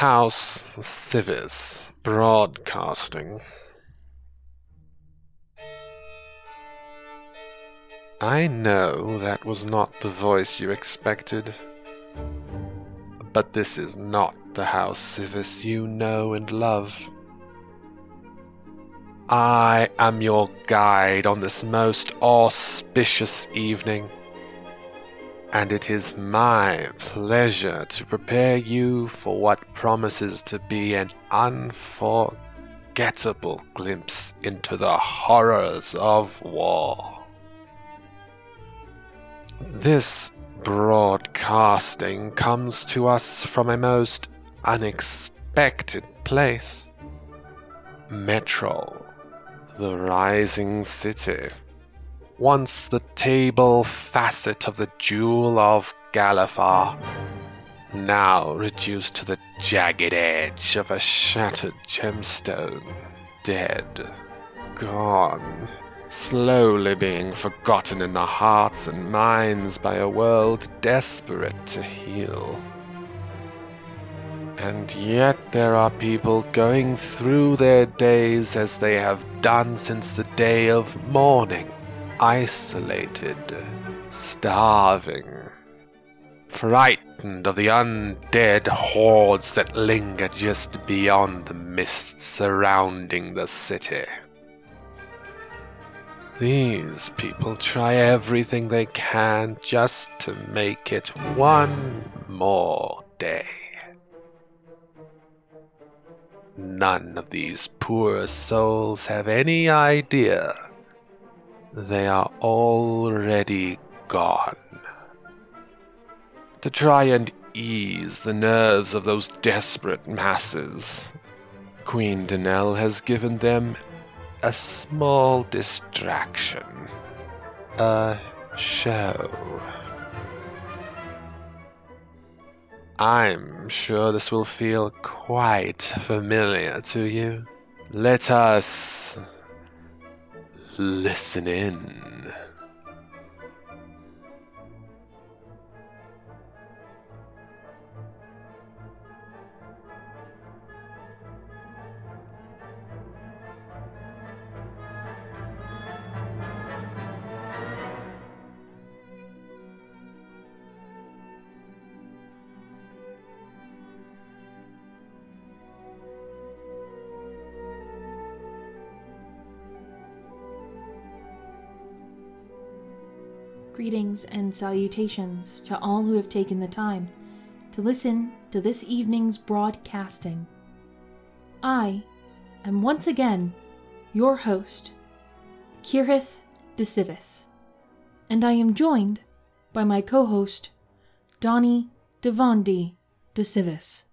House Sivis broadcasting. I know that was not the voice you expected. But this is not the house Sivis you know and love. I am your guide on this most auspicious evening, and it is my pleasure to prepare you for what promises to be an unforgettable glimpse into the horrors of war. This broadcasting comes to us from a most unexpected place. Metrol, the rising city. Once the table facet of the jewel of Galifar, now reduced to the jagged edge of a shattered gemstone, dead, gone slowly being forgotten in the hearts and minds by a world desperate to heal. And yet there are people going through their days as they have done since the day of mourning, isolated, starving, frightened of the undead hordes that linger just beyond the mists surrounding the city. These people try everything they can just to make it one more day. None of these poor souls have any idea they are already gone. To try and ease the nerves of those desperate masses, Queen Dannel has given them a small distraction. A show. I'm sure this will feel quite familiar to you. Let us listen in. Greetings and salutations to all who have taken the time to listen to this evening's broadcasting. I am once again your host, Kirith d'Sivis, and I am joined by my co host, Donnie Devandi d'Sivis.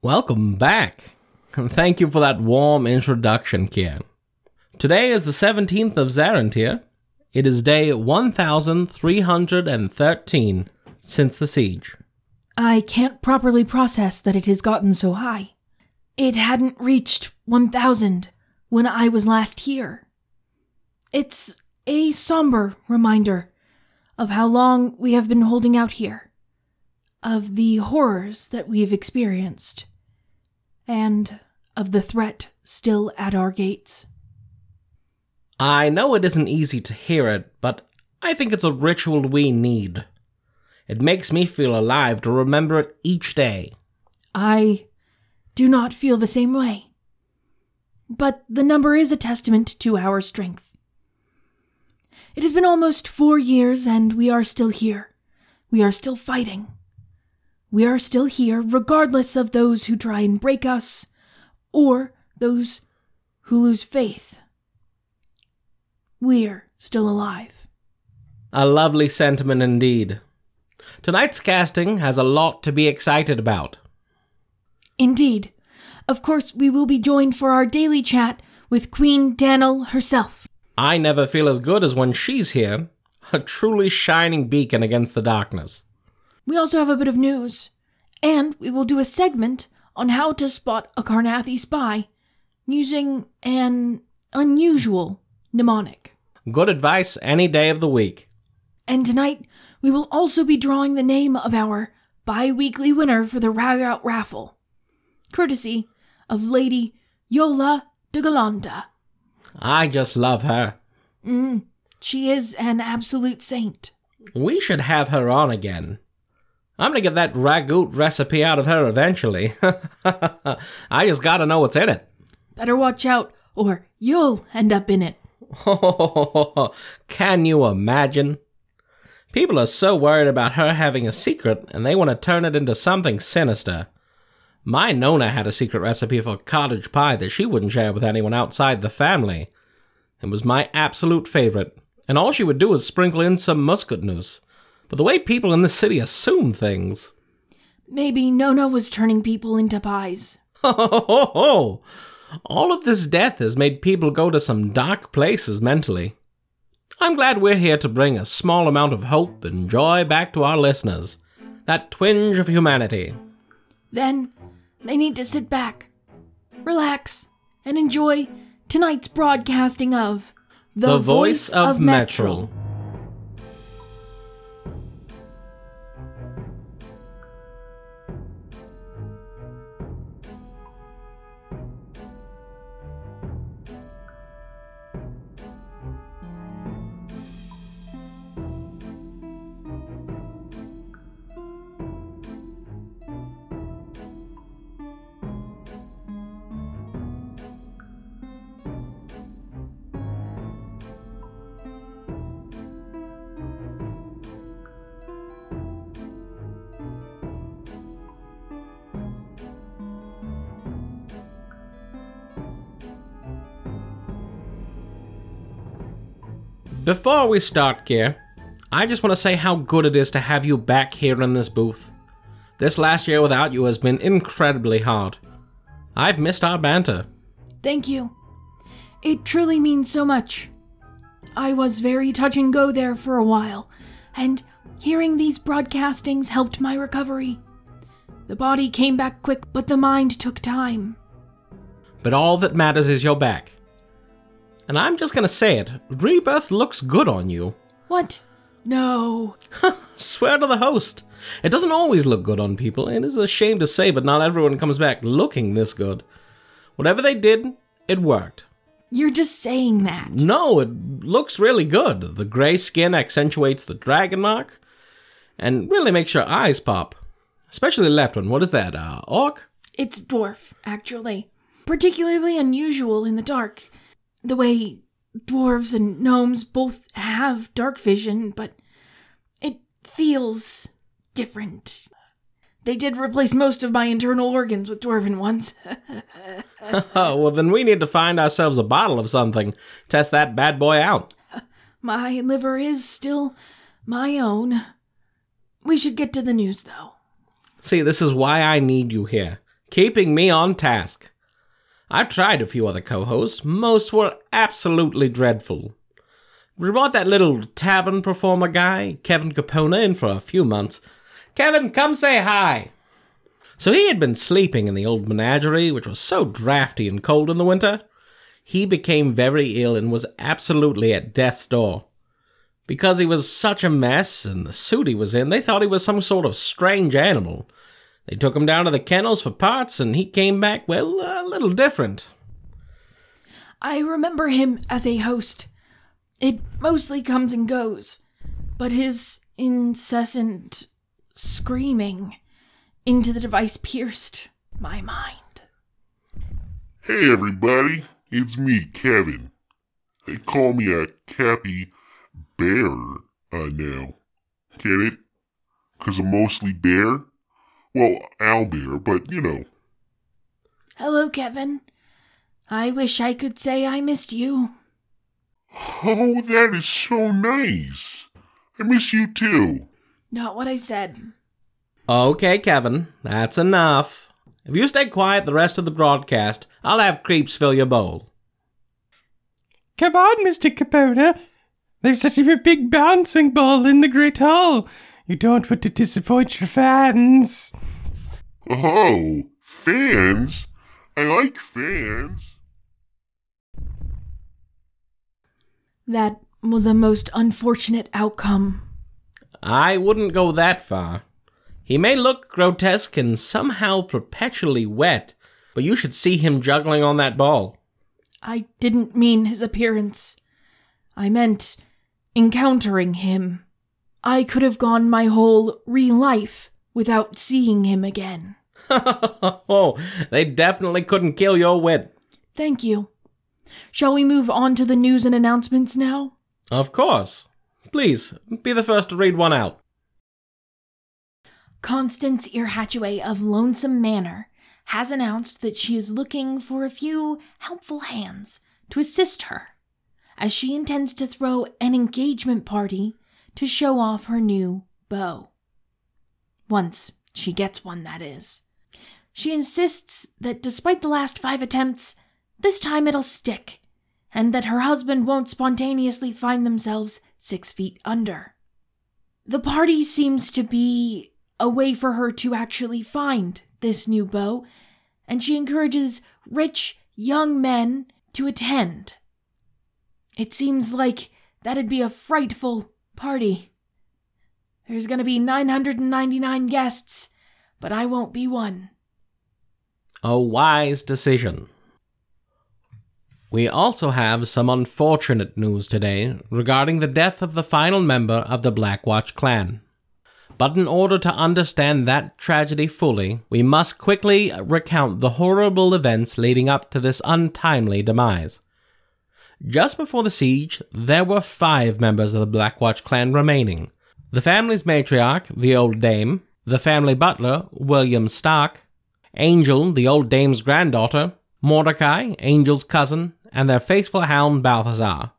Welcome back, thank you for that warm introduction, Kian. Today is the 17th of Zarantyr, it is day 1313 since the siege. I can't properly process that it has gotten so high. It hadn't reached 1000 when I was last here. It's a somber reminder of how long we have been holding out here, of the horrors that we've experienced, and of the threat still at our gates. I know it isn't easy to hear it, but I think it's a ritual we need. It makes me feel alive to remember it each day. I do not feel the same way. But the number is a testament to our strength. It has been almost four years, and we are still here. We are still fighting. We are still here, regardless of those who try and break us, or those who lose faith we're still alive. A lovely sentiment indeed. Tonight's casting has a lot to be excited about. Indeed. Of course, we will be joined for our daily chat with Queen Dannel herself. I never feel as good as when she's here. A truly shining beacon against the darkness. We also have a bit of news. And we will do a segment on how to spot a Karrnathi spy using an unusual mnemonic. Good advice any day of the week. And tonight, we will also be drawing the name of our bi weekly winner for the Ragout raffle, courtesy of Lady Yola de Galanda. I just love her. Mm, She is an absolute saint. We should have her on again. I'm gonna get that ragout recipe out of her eventually. I just gotta know what's in it. Better watch out, or you'll end up in it. Can you imagine? People are so worried about her having a secret and they want to turn it into something sinister. My Nona had a secret recipe for cottage pie that she wouldn't share with anyone outside the family. It was my absolute favorite, and all she would do was sprinkle in some muskatnuss. But the way people in this city assume things. Maybe Nona was turning people into pies. Ho ho ho ho! All of this death has made people go to some dark places mentally. I'm glad we're here to bring a small amount of hope and joy back to our listeners. That twinge of humanity. Then they need to sit back, relax, and enjoy tonight's broadcasting of The, voice, of, Metrol. Before we start, Gear, I just want to say how good it is to have you back here in this booth. This last year without you has been incredibly hard. I've missed our banter. Thank you. It truly means so much. I was very touch and go there for a while, and hearing these broadcastings helped my recovery. The body came back quick, but the mind took time. But all that matters is you're back. And I'm just gonna say it Rebirth looks good on you. What? No. Swear to the host. It doesn't always look good on people. It is a shame to say, but not everyone comes back looking this good. Whatever they did, it worked. You're just saying that. No, it looks really good. The gray skin accentuates the dragon mark and really makes your eyes pop. Especially the left one. What is that? Uh, orc? It's dwarf, actually. Particularly unusual in the dark. The way dwarves and gnomes both have dark vision, but it feels different. They did replace most of my internal organs with dwarven ones. Well, then we need to find ourselves a bottle of something. Test that bad boy out. my liver is still my own. We should get to the news, though. See, this is why I need you here, keeping me on task. I've tried a few other co hosts, most were absolutely dreadful. We brought that little tavern performer guy, Kevin Capona, in for a few months. Kevin, come say hi! So he had been sleeping in the old menagerie, which was so drafty and cold in the winter. He became very ill and was absolutely at death's door. Because he was such a mess and the suit he was in, they thought he was some sort of strange animal. They took him down to the kennels for parts, and he came back, well, a little different. I remember him as a host. It mostly comes and goes, but his incessant screaming into the device pierced my mind. Hey everybody, it's me, Kevin. They call me a Cappy Bear uh, now. Get it? Cause I'm mostly bear? Well, owlbear, but you know. Hello, Kevin. I wish I could say I missed you. Oh, that is so nice. I miss you too. Not what I said. Okay, Kevin, that's enough. If you stay quiet the rest of the broadcast, I'll have creeps fill your bowl. Come on, Mr. Capona. There's such a big bouncing ball in the Great Hall. You don't want to disappoint your fans. Oh, fans? I like fans. That was a most unfortunate outcome. I wouldn't go that far. He may look grotesque and somehow perpetually wet, but you should see him juggling on that ball. I didn't mean his appearance. I meant encountering him. I could have gone my whole real life without seeing him again. oh, they definitely couldn't kill your wit. Thank you. Shall we move on to the news and announcements now? Of course. Please, be the first to read one out. Constance Earhatchaway of Lonesome Manor has announced that she is looking for a few helpful hands to assist her, as she intends to throw an engagement party to show off her new bow. Once she gets one, that is. She insists that despite the last five attempts, this time it'll stick, and that her husband won't spontaneously find themselves six feet under. The party seems to be a way for her to actually find this new bow, and she encourages rich young men to attend. It seems like that'd be a frightful party. There's gonna be 999 guests, but I won't be one. A wise decision. We also have some unfortunate news today regarding the death of the final member of the Blackwatch clan. But in order to understand that tragedy fully, we must quickly recount the horrible events leading up to this untimely demise. Just before the siege, there were five members of the Blackwatch clan remaining the family's matriarch, the old dame, the family butler, William Stark, Angel, the old dame's granddaughter, Mordecai, Angel's cousin, and their faithful hound Balthazar.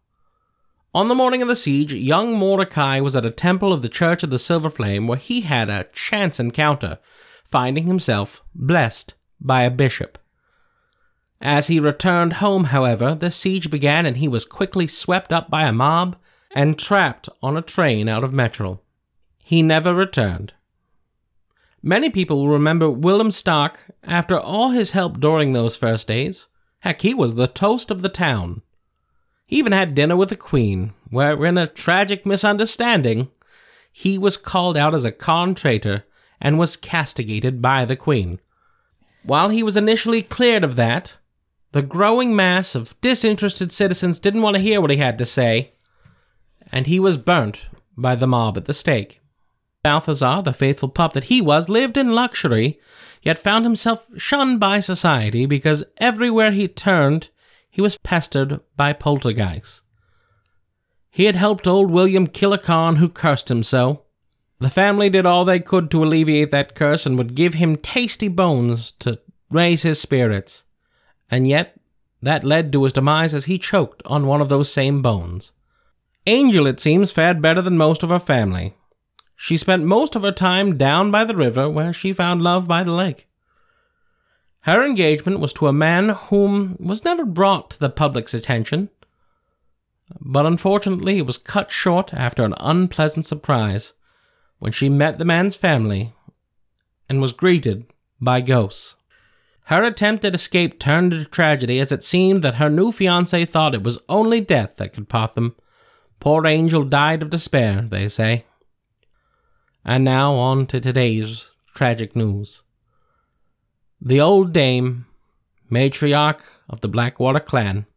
On the morning of the siege, young Mordecai was at a temple of the Church of the Silver Flame where he had a chance encounter, finding himself blessed by a bishop. As he returned home, however, the siege began and he was quickly swept up by a mob and trapped on a train out of Metrol. He never returned. Many people will remember Willem Stark after all his help during those first days. Heck, he was the toast of the town. He even had dinner with the Queen, where, in a tragic misunderstanding, he was called out as a con traitor and was castigated by the Queen. While he was initially cleared of that, the growing mass of disinterested citizens didn't want to hear what he had to say, and he was burnt by the mob at the stake. Balthazar, the faithful pup that he was, lived in luxury, yet found himself shunned by society because everywhere he turned, he was pestered by poltergeists. He had helped old William kill a who cursed him so. The family did all they could to alleviate that curse and would give him tasty bones to raise his spirits. And yet, that led to his demise as he choked on one of those same bones. Angel, it seems, fared better than most of her family. She spent most of her time down by the river where she found love by the lake. Her engagement was to a man whom was never brought to the public's attention, but unfortunately it was cut short after an unpleasant surprise when she met the man's family and was greeted by ghosts. Her attempt at escape turned to tragedy as it seemed that her new fiance thought it was only death that could part them. Poor Angel died of despair, they say. And now on to today's tragic news. The old dame, matriarch of the Blackwater clan,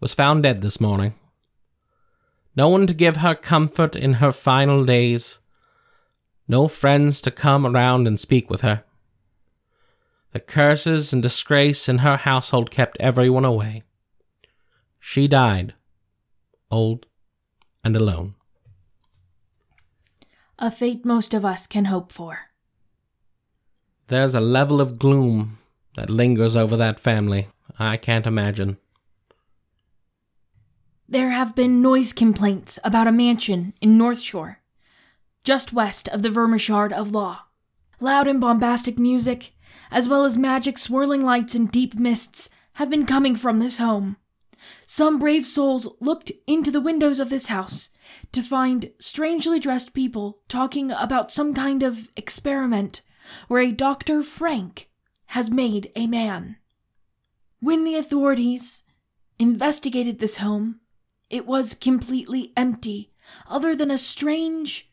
was found dead this morning. No one to give her comfort in her final days, no friends to come around and speak with her. The curses and disgrace in her household kept everyone away. She died, old and alone a fate most of us can hope for. There's a level of gloom that lingers over that family. I can't imagine. There have been noise complaints about a mansion in North Shore, just west of the Vermishard of Law. Loud and bombastic music, as well as magic swirling lights and deep mists, have been coming from this home. Some brave souls looked into the windows of this house to find strangely dressed people talking about some kind of experiment where a Dr. Frank has made a man. When the authorities investigated this home, it was completely empty, other than a strange,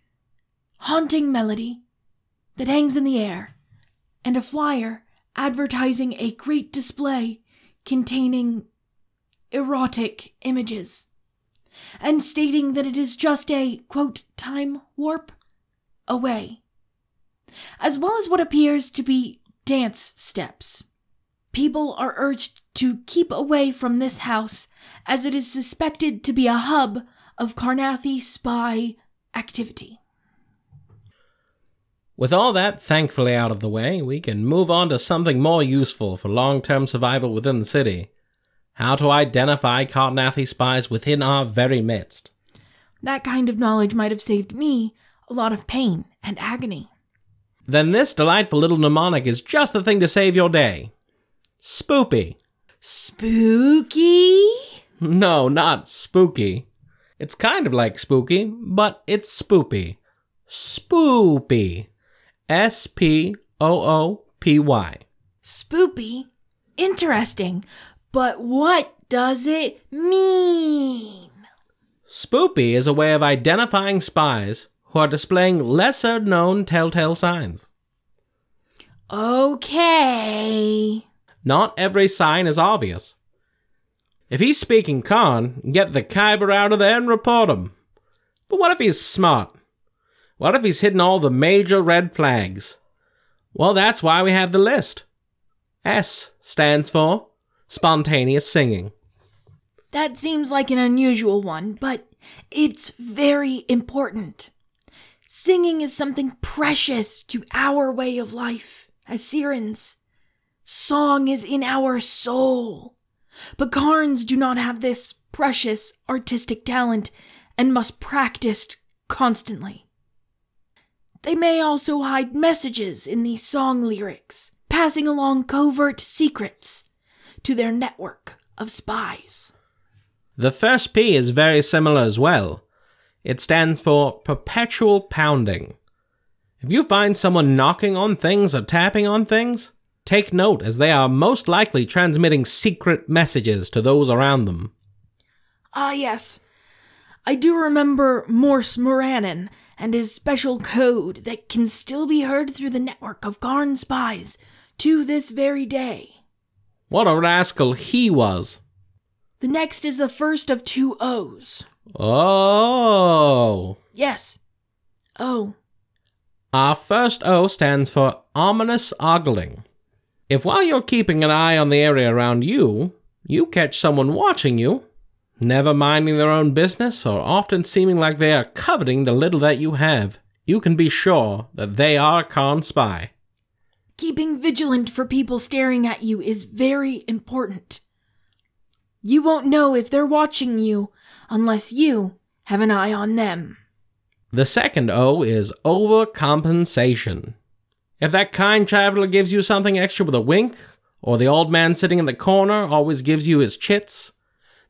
haunting melody that hangs in the air, and a flyer advertising a great display containing erotic images, and stating that it is just a, quote, time warp away, as well as what appears to be dance steps. People are urged to keep away from this house as it is suspected to be a hub of Karrnathi spy activity. With all that thankfully out of the way, we can move on to something more useful for long term survival within the city how to identify Karrnathi spies within our very midst. That kind of knowledge might have saved me a lot of pain and agony. Then this delightful little mnemonic is just the thing to save your day. Spoopy. Spooky? No, not spooky. It's kind of like spooky, but it's spoopy. Spoopy. S P O O P Y. Spoopy? Interesting. But what does it mean? Spoopy is a way of identifying spies who are displaying lesser known telltale signs. Okay. Not every sign is obvious. If he's speaking Khan, get the Khyber out of there and report him. But what if he's smart? What if he's hidden all the major red flags? Well, that's why we have the list. S stands for spontaneous singing. That seems like an unusual one, but it's very important. Singing is something precious to our way of life as Cyrans. Song is in our soul. But Karrns do not have this precious artistic talent and must practice constantly. They may also hide messages in these song lyrics, passing along covert secrets to their network of spies. The first P is very similar as well. It stands for perpetual pounding. If you find someone knocking on things or tapping on things, take note as they are most likely transmitting secret messages to those around them. Ah, yes. I do remember Morse Moranin and his special code that can still be heard through the network of Karrn spies to this very day. What a rascal he was! The next is the first of two O's. Oh! Yes. Oh. Our first O stands for ominous ogling. If while you're keeping an eye on the area around you, you catch someone watching you, never minding their own business or often seeming like they are coveting the little that you have, you can be sure that they are a Karrn spy. Keeping vigilant for people staring at you is very important. You won't know if they're watching you unless you have an eye on them. The second O is overcompensation. If that kind traveler gives you something extra with a wink, or the old man sitting in the corner always gives you his chits,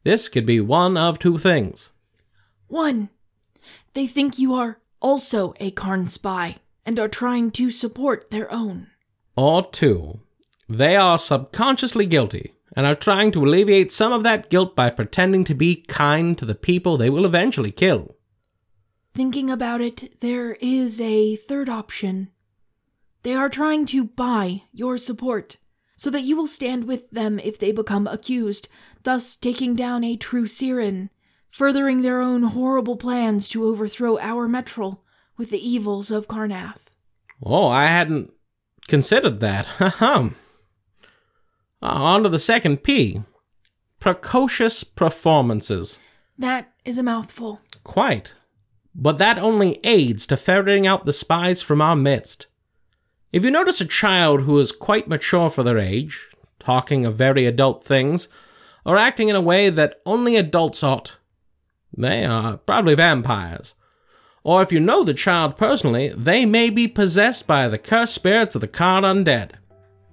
this could be one of two things. One, they think you are also a Karrn spy and are trying to support their own. Or two, they are subconsciously guilty and are trying to alleviate some of that guilt by pretending to be kind to the people they will eventually kill. Thinking about it, there is a third option. They are trying to buy your support so that you will stand with them if they become accused, thus taking down a true Cyran, furthering their own horrible plans to overthrow our Metrol with the evils of Karrnath. Oh, I hadn't considered that. Ahem. Ah, on to the second P. Precocious performances. That is a mouthful. Quite. But that only aids to ferreting out the spies from our midst. If you notice a child who is quite mature for their age, talking of very adult things, or acting in a way that only adults ought, they are probably vampires. Or if you know the child personally, they may be possessed by the cursed spirits of the Karrn undead.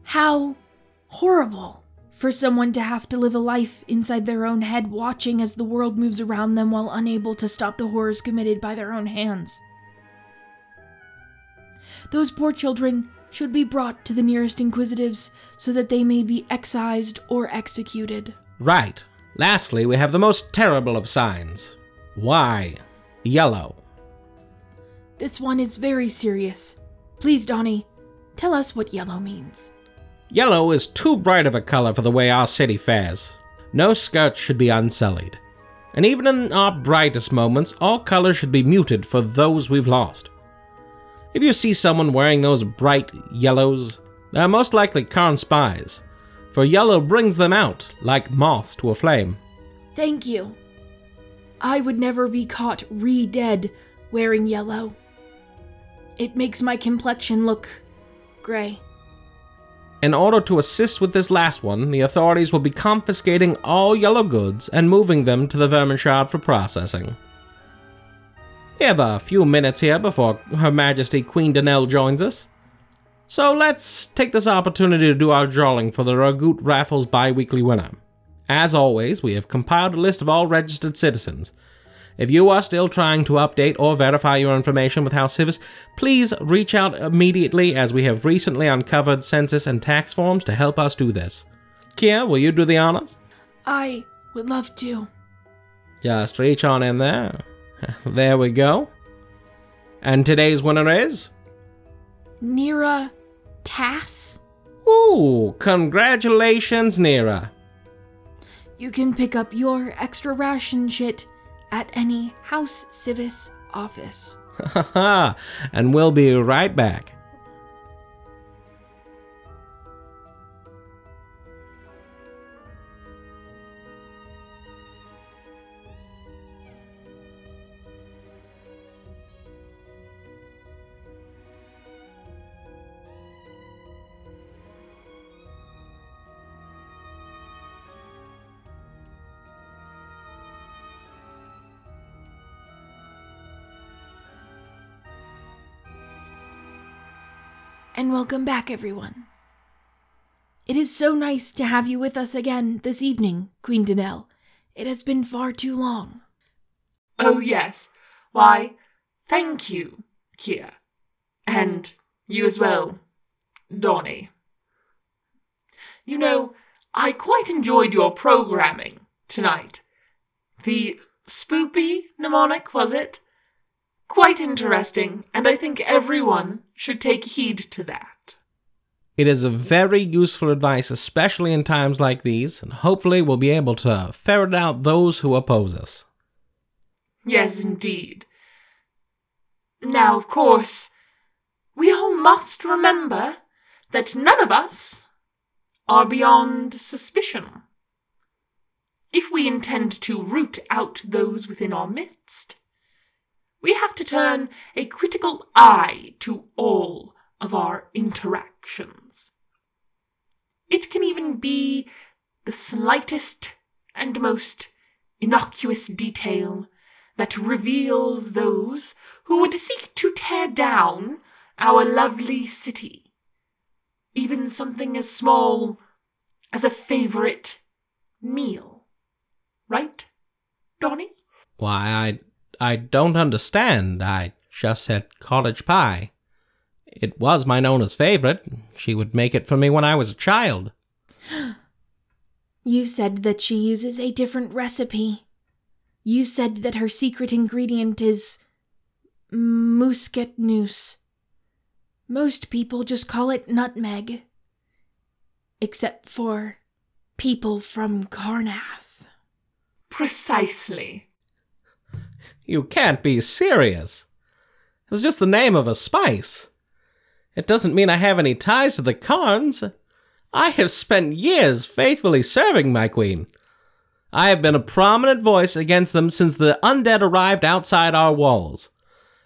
How horrible for someone to have to live a life inside their own head, watching as the world moves around them while unable to stop the horrors committed by their own hands. Those poor children should be brought to the nearest inquisitives so that they may be excised or executed. Right. Lastly, we have the most terrible of signs. Why? Yellow. This one is very serious. Please, Donnie, tell us what yellow means. Yellow is too bright of a color for the way our city fares. No skirt should be unsullied. And even in our brightest moments, all colors should be muted for those we've lost. If you see someone wearing those bright yellows, they are most likely Karrn spies, for yellow brings them out like moths to a flame. Thank you. I would never be caught re dead wearing yellow. It makes my complexion look gray. In order to assist with this last one, the authorities will be confiscating all yellow goods and moving them to the vermin shard for processing. We have a few minutes here before Her Majesty Queen Dannel joins us. So let's take this opportunity to do our drawing for the Ragout Raffles bi weekly winner. As always, we have compiled a list of all registered citizens. If you are still trying to update or verify your information with House Sivis, please reach out immediately as we have recently uncovered census and tax forms to help us do this. Kia, will you do the honors? I would love to. Just reach on in there. There we go. And today's winner is. Nira Tass? Ooh, congratulations, Nira. You can pick up your extra ration shit at any House Sivis office. Haha, and we'll be right back. And welcome back, everyone. It is so nice to have you with us again this evening, Queen Dannel. It has been far too long. Oh, yes. Why, thank you, Kia. And you as well, Donny. You know, I quite enjoyed your programming tonight. The spoopy mnemonic, was it? Quite interesting, and I think everyone should take heed to that. It is a very useful advice, especially in times like these, and hopefully we'll be able to ferret out those who oppose us. Yes, indeed. Now, of course, we all must remember that none of us are beyond suspicion. If we intend to root out those within our midst, we have to turn a critical eye to all of our interactions. It can even be the slightest and most innocuous detail that reveals those who would seek to tear down our lovely city. Even something as small as a favorite meal. Right, Donny? Why, I, I don't understand. I just said cottage pie. It was my Nona's favorite. She would make it for me when I was a child. You said that she uses a different recipe. You said that her secret ingredient is muskatnuss. Most people just call it nutmeg. Except for people from Karrnath. Precisely. You can't be serious. It was just the name of a spice. It doesn't mean I have any ties to the Karrns. I have spent years faithfully serving my queen. I have been a prominent voice against them since the undead arrived outside our walls.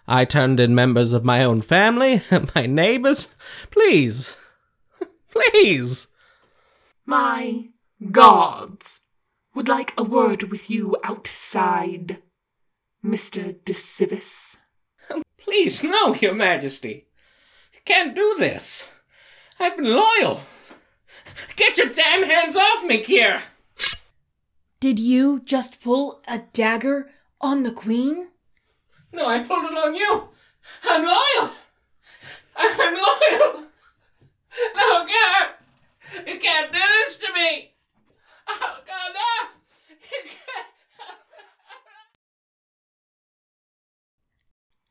I turned in members of my own family, my neighbors. Please. Please. My gods would like a word with you outside, Mr. De Civis. Um, please, no, Your Majesty. You can't do this. I've been loyal. Get your damn hands off me, Kier! Did you just pull a dagger on the queen? No, I pulled it on you. I'm loyal. I'm loyal. No, God. You can't do this to me. Oh, God, no. You can't.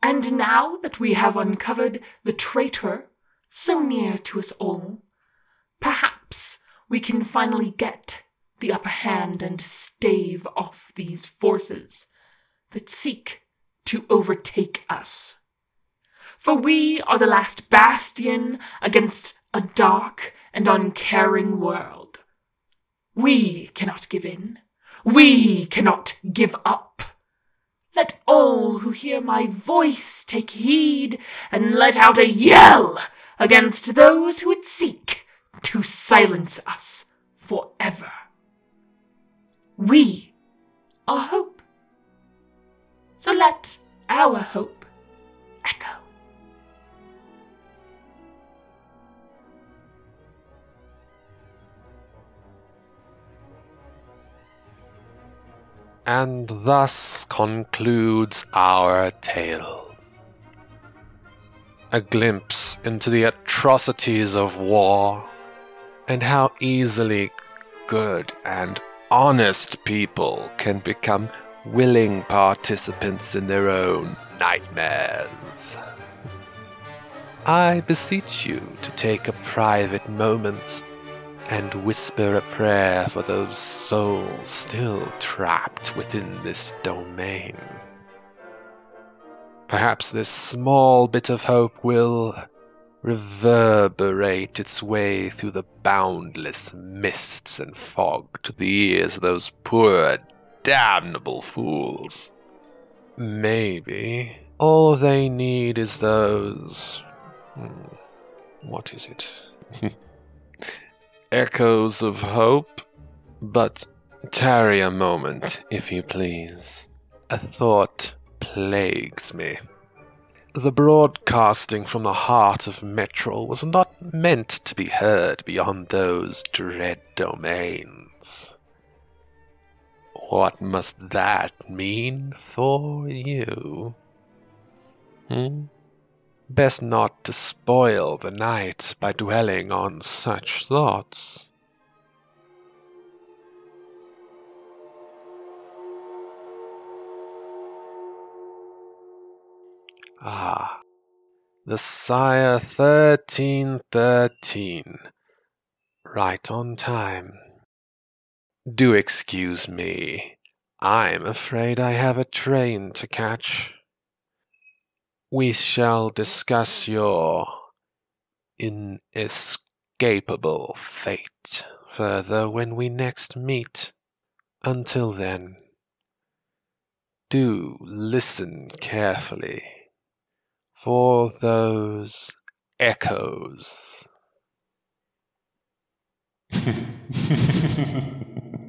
And now that we have uncovered the traitor so near to us all, perhaps we can finally get the upper hand and stave off these forces that seek to overtake us. For we are the last bastion against a dark and uncaring world. We cannot give in. We cannot give up. Let all who hear my voice take heed and let out a yell against those who would seek to silence us forever. We are hope. So let our hope echo. And thus concludes our tale. A glimpse into the atrocities of war, and how easily good and honest people can become willing participants in their own nightmares. I beseech you to take a private moment and whisper a prayer for those souls still trapped within this domain. Perhaps this small bit of hope will reverberate its way through the boundless mists and fog to the ears of those poor, damnable fools. Maybe all they need is those. Hmm, what is it? Echoes of hope? But tarry a moment, if you please. A thought plagues me. The broadcasting from the heart of Metrol was not meant to be heard beyond those dread domains. What must that mean for you? Hmm? Best not to spoil the night by dwelling on such thoughts. Ah, the Cyre 1313. Right on time. Do excuse me. I'm afraid I have a train to catch. We shall discuss your inescapable fate further when we next meet. Until then, do listen carefully for those echoes.